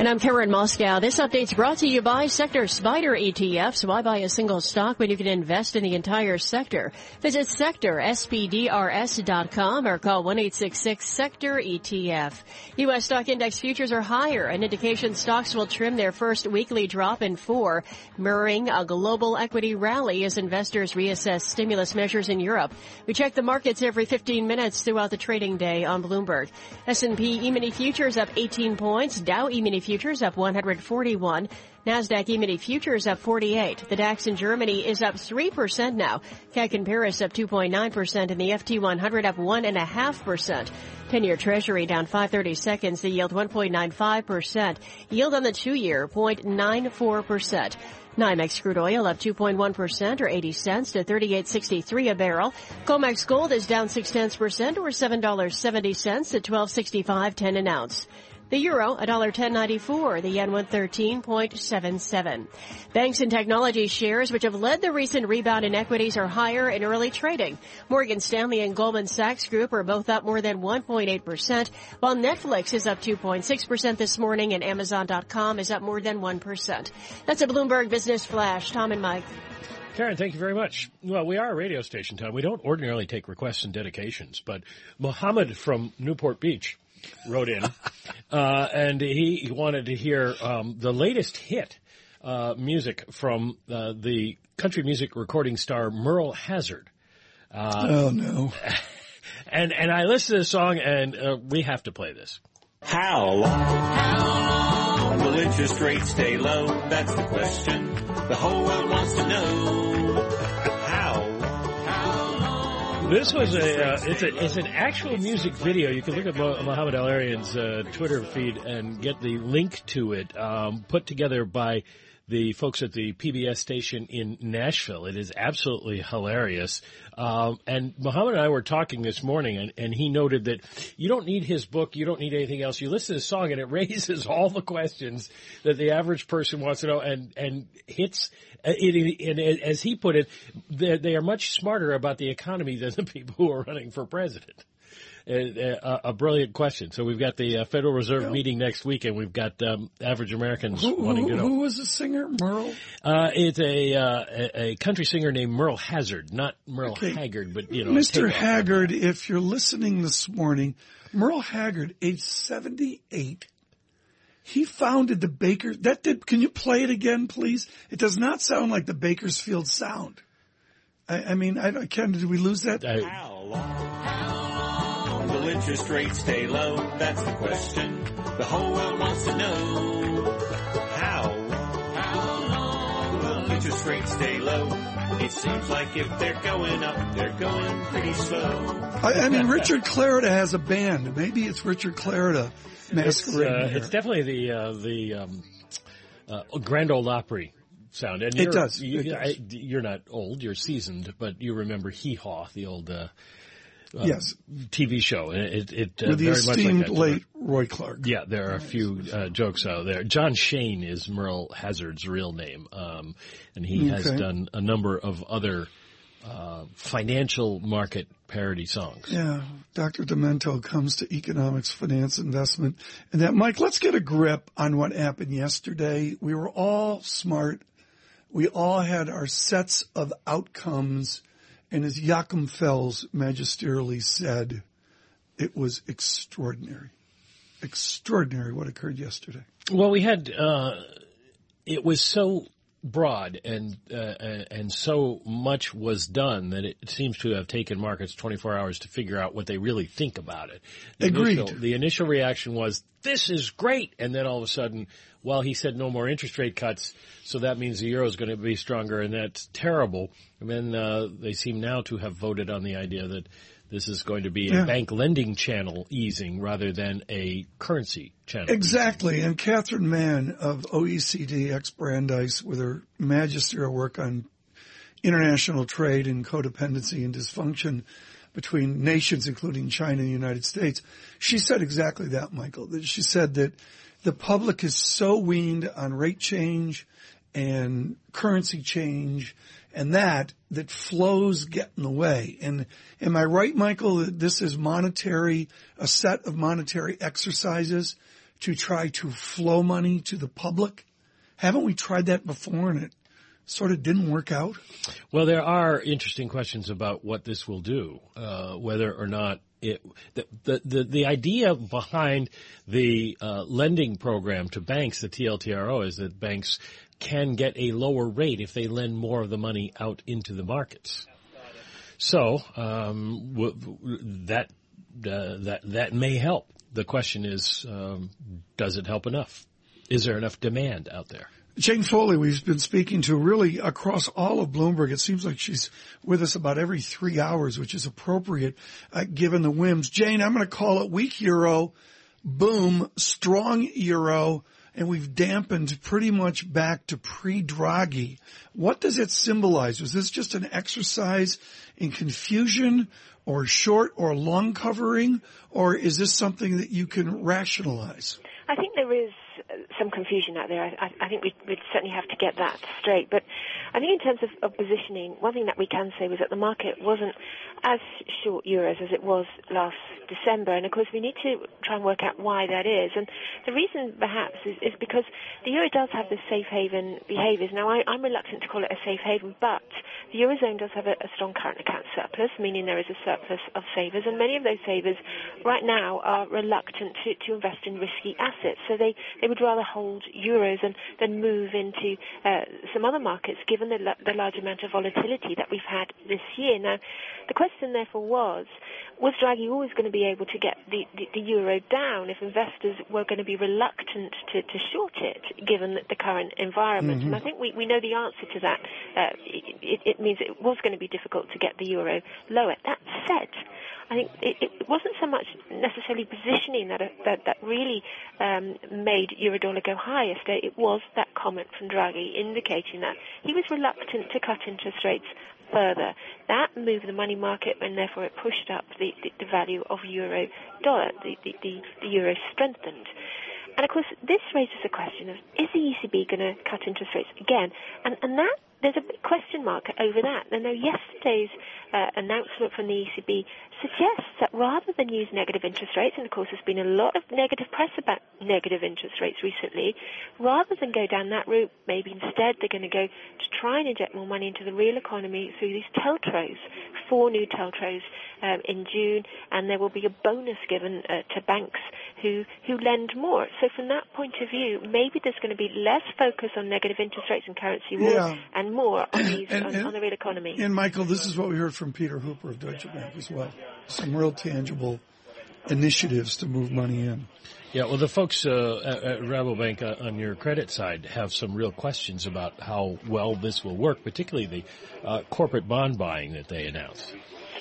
And I'm Karen Moskow. This update's brought to you by Sector Spider ETFs. Why buy a single stock when you can invest in the entire sector? Visit sectorspdrs.com or call 1-866-SECTOR-ETF. U.S. stock index futures are higher, an indication stocks will trim their first weekly drop in four, mirroring a global equity rally as investors reassess stimulus measures in Europe. We check the markets every 15 minutes throughout the trading day on Bloomberg. S&P E-mini futures up 18 points, Dow E-mini futures up 141. Nasdaq E-mini futures up 48. The DAX in Germany is up 3% now. CAC in Paris up 2.9% and the FT100 up 1.5%. 10-year Treasury down 530 seconds. The yield 1.95%. Yield on the two-year 0.94%. NYMEX crude oil up 2.1% or 80 cents to 38.63 a barrel. COMEX gold is down 6 tenths percent or $7.70 to 12.65.10 an ounce. The euro, $1.1094. The yen, 113.77. Banks and technology shares, which have led the recent rebound in equities, are higher in early trading. Morgan Stanley and Goldman Sachs Group are both up more than 1.8%, while Netflix is up 2.6% this morning and Amazon.com is up more than 1%. That's a Bloomberg Business Flash. Tom and Mike. Karen, thank you very much. Well, we are a radio station, Tom. We don't ordinarily take requests and dedications, but Mohamed from Newport Beach wrote in, uh, and he wanted to hear um, the latest hit uh, music from uh, the country music recording star Merle Hazard. oh no! And and I listened to the song, and uh, we have to play this. How long? How long will interest rates stay low? That's the question. The whole world wants to know. This was a uh, it's a it's an actual music video. You can look at Mohamed El-Erian's uh, Twitter feed and get the link to it, um, put together by the folks at the PBS station in Nashville. It is absolutely hilarious. Um, and Mohamed and I were talking this morning, and, and he noted that you don't need his book, you don't need anything else. You listen to the song, and it raises all the questions that the average person wants to know, and and hits. uh, It, and as he put it, they they are much smarter about the economy than the people who are running for president. Uh, uh, a brilliant question. So we've got the uh, Federal Reserve meeting next week, and we've got um, average Americans Who, wanting who, to know. who was the singer? Merle? Uh, it's a, uh, a a country singer named Merle Hazard, not Merle Okay. Haggard, but you know, Mr. Haggard, if you're listening this morning, Merle Haggard, age 78, he founded the Baker, that did, can you play it again, please? It does not sound like the Bakersfield sound. I, I mean, I, Ken, did we lose that? I- will interest rates stay low? That's the question. The whole world wants to know. How? How long will interest rates stay low? It seems like if they're going up, they're going pretty slow. I, I mean, Richard Clarida has a band. Maybe it's Richard Clarida it's, masquerading uh, here. it's definitely the uh, the um, uh, Grand Ole Opry sound. And It does. You, It does. I, you're not old; you're seasoned, but you remember Hee Haw, the old uh, yes, TV show. And It, it uh, with the very much like esteemed that. late Roy Clark. Yeah, there are a few uh, jokes out there. Jon Shayne is Merle Hazard's real name, um, and he has done a number of other uh, financial market parody songs. Yeah, Dr. Demento comes to economics, finance, investment, and that. Mike, let's get a grip on what happened yesterday. We were all smart. We all had our sets of outcomes, and as Joachim Fels magisterially said, it was extraordinary. Extraordinary what occurred yesterday. Well, we had uh, it was so broad and uh, and so much was done that it seems to have taken markets 24 hours to figure out what they really think about it. The Agreed. Initial, the initial reaction was this is great, and then all of a sudden, well, he said no more interest rate cuts, so that means the euro is going to be stronger, and that's terrible. And then uh, they seem now to have voted on the idea that. This is going to be Yeah. a bank lending channel easing rather than a currency channel. Exactly. And Catherine Mann of OECD ex Brandeis with her magisterial work on international trade and codependency and dysfunction between nations, including China and the United States. She said exactly that, Michael. She said that the public is so weaned on rate change and currency change and that that flows get in the way. And am I right, Michael, that this is monetary, a set of monetary exercises to try to flow money to the public? Haven't we tried that before and it sort of didn't work out? Well, there are interesting questions about what this will do, uh, whether or not it, the, the, the, idea behind the uh, lending program to banks, the TLTRO, is that banks can get a lower rate if they lend more of the money out into the markets. So um, w- that uh, that that may help. The question is, um, does it help enough? Is there enough demand out there? Jane Foley, we've been speaking to really across all of Bloomberg. It seems like she's with us about every three hours, which is appropriate uh, given the whims. Jane, I'm going to call it weak euro, boom, strong euro and we've dampened pretty much back to pre-Draghi. What does it symbolize? Was this just an exercise in confusion or short or long covering, or is this something that you can rationalize? I think there is some confusion out there. I, I think we'd, we'd, certainly have to get that straight. But I think in terms of, of, positioning, one thing that we can say was that the market wasn't as short euros as it was last December. And of course, we need to try and work out why that is. And the reason perhaps is, is because the euro does have this safe haven behaviours. Now, I, am reluctant to call it a safe haven, but the eurozone does have a, a strong current account surplus, meaning there is a surplus of savers. And many of those savers right now are reluctant to, to invest in risky assets. So they, they would rather hold euros and then move into uh, some other markets, given the, the large amount of volatility that we've had this year. Now, the question therefore was, was Draghi always going to be able to get the, the, the euro down if investors were going to be reluctant to, to short it, given the, the current environment? Mm-hmm. And I think we, we know the answer to that. Uh, it, it means it was going to be difficult to get the euro lower. That said, I think it, it wasn't so much necessarily positioning that that, that really um, made eurodollar go higher yesterday. It was that comment from Draghi indicating that he was reluctant to cut interest rates further. That moved the money market and therefore it pushed up the, the, the value of euro dollar. The, the, the, the euro strengthened. And of course, this raises the question of is the ECB going to cut interest rates again? And, and that there's a question mark over that. And now yesterday's uh, announcement from the ECB suggests that rather than use negative interest rates, and of course there's been a lot of negative press about negative interest rates recently, rather than go down that route, maybe instead they're going to go to try and inject more money into the real economy through these TLTROs, four new TLTROs um, in June, and there will be a bonus given uh, to banks who, who lend more. So from that point of view, maybe there's going to be less focus on negative interest rates and currency wars yeah. and more on, these, and, on, and, on the real economy. And Michael, this is what we heard from Peter Hooper of Deutsche Bank as well. Some real tangible initiatives to move money in. Yeah, well, the folks uh, at, at Rabobank uh, on your credit side have some real questions about how well this will work, particularly the uh, corporate bond buying that they announced.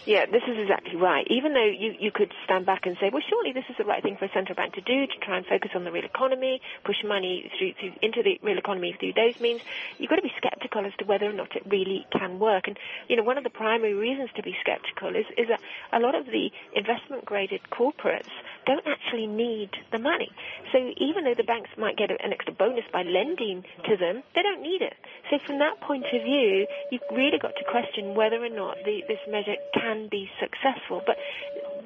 Yeah, this is exactly right. Even though you, you could stand back and say, well, surely this is the right thing for a central bank to do to try and focus on the real economy, push money through, through into the real economy through those means, you've got to be skeptical as to whether or not it really can work. And, you know, one of the primary reasons to be skeptical is, is that a lot of the investment graded corporates don't actually need the money. So even though the banks might get an extra bonus by lending to them, they don't need it. So from that point of view, you've really got to question whether or not the, this measure can be successful. But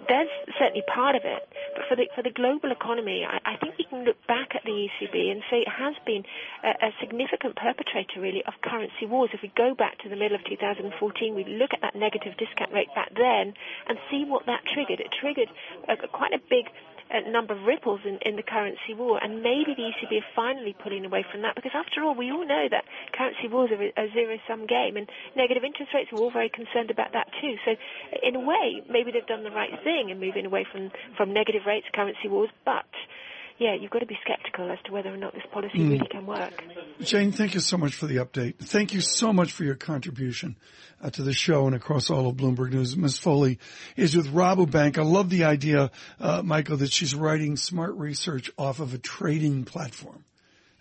that's certainly part of it. But for the for the global economy, I, I think we can look back at the ECB and say it has been a, a, significant perpetrator, really, of currency wars. If we go back to the middle of 2014, we look at that negative discount rate back then and see what that triggered. It triggered a, quite a big a number of ripples in, in the currency war, and maybe the ECB are finally pulling away from that because, after all, we all know that currency wars are a zero-sum game, and negative interest rates are all very concerned about that too. So, in a way, maybe they've done the right thing in moving away from from negative rates, currency wars, but yeah, you've got to be skeptical as to whether or not this policy mm. really can work. Jane, thank you so much for the update. Thank you so much for your contribution uh, to the show and across all of Bloomberg News. Ms. Foley is with Rabobank. I love the idea, uh, Michael, that she's writing smart research off of a trading platform.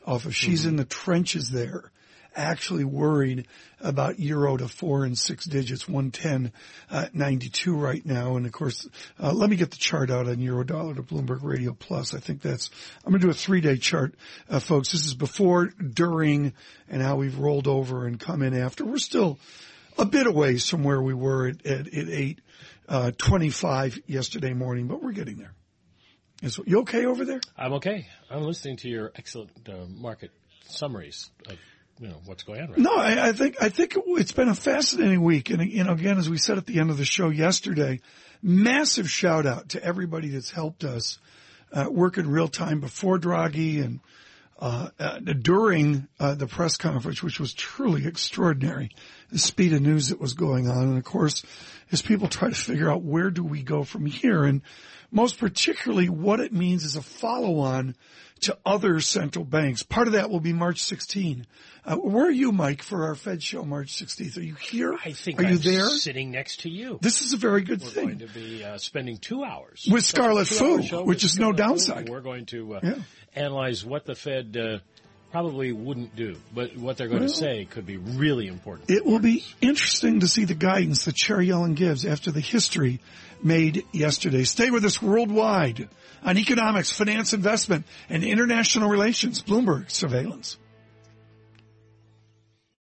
Off of she's mm-hmm. in the trenches there actually worried about euro to four and six digits, 110, uh, 92 right now. And of course, uh, let me get the chart out on euro dollar to Bloomberg Radio Plus. I think that's, I'm going to do a three day chart, uh, folks. This is before, during, and how we've rolled over and come in after. We're still a bit away from where we were at, at, at 8, uh, 25 yesterday morning, but we're getting there. Is you okay over there? I'm okay. I'm listening to your excellent uh, market summaries of you know what's going on right No, I, I think I think it's been a fascinating week, and you know, again, as we said at the end of the show yesterday, massive shout out to everybody that's helped us uh, work in real time before Draghi and uh, uh, during uh, the press conference, which was truly extraordinary, the speed of news that was going on, and of course, as people try to figure out where do we go from here, and most particularly what it means as a follow-on to other central banks. Part of that will be March 16. Uh, where are you, Mike, for our Fed show March 16th? Are you here? I think are I'm you there? sitting next to you. This is a very good thing. We're going to be uh, spending two hours With Scarlet Fu, which is no downside. We're going to uh, Yeah. analyze what the Fed uh, probably wouldn't do, but what they're going Well- to say could be really important. It will be interesting to see the guidance that Chair Yellen gives after the history made yesterday. Stay with us worldwide on economics, finance, investment, and international relations. Bloomberg Surveillance.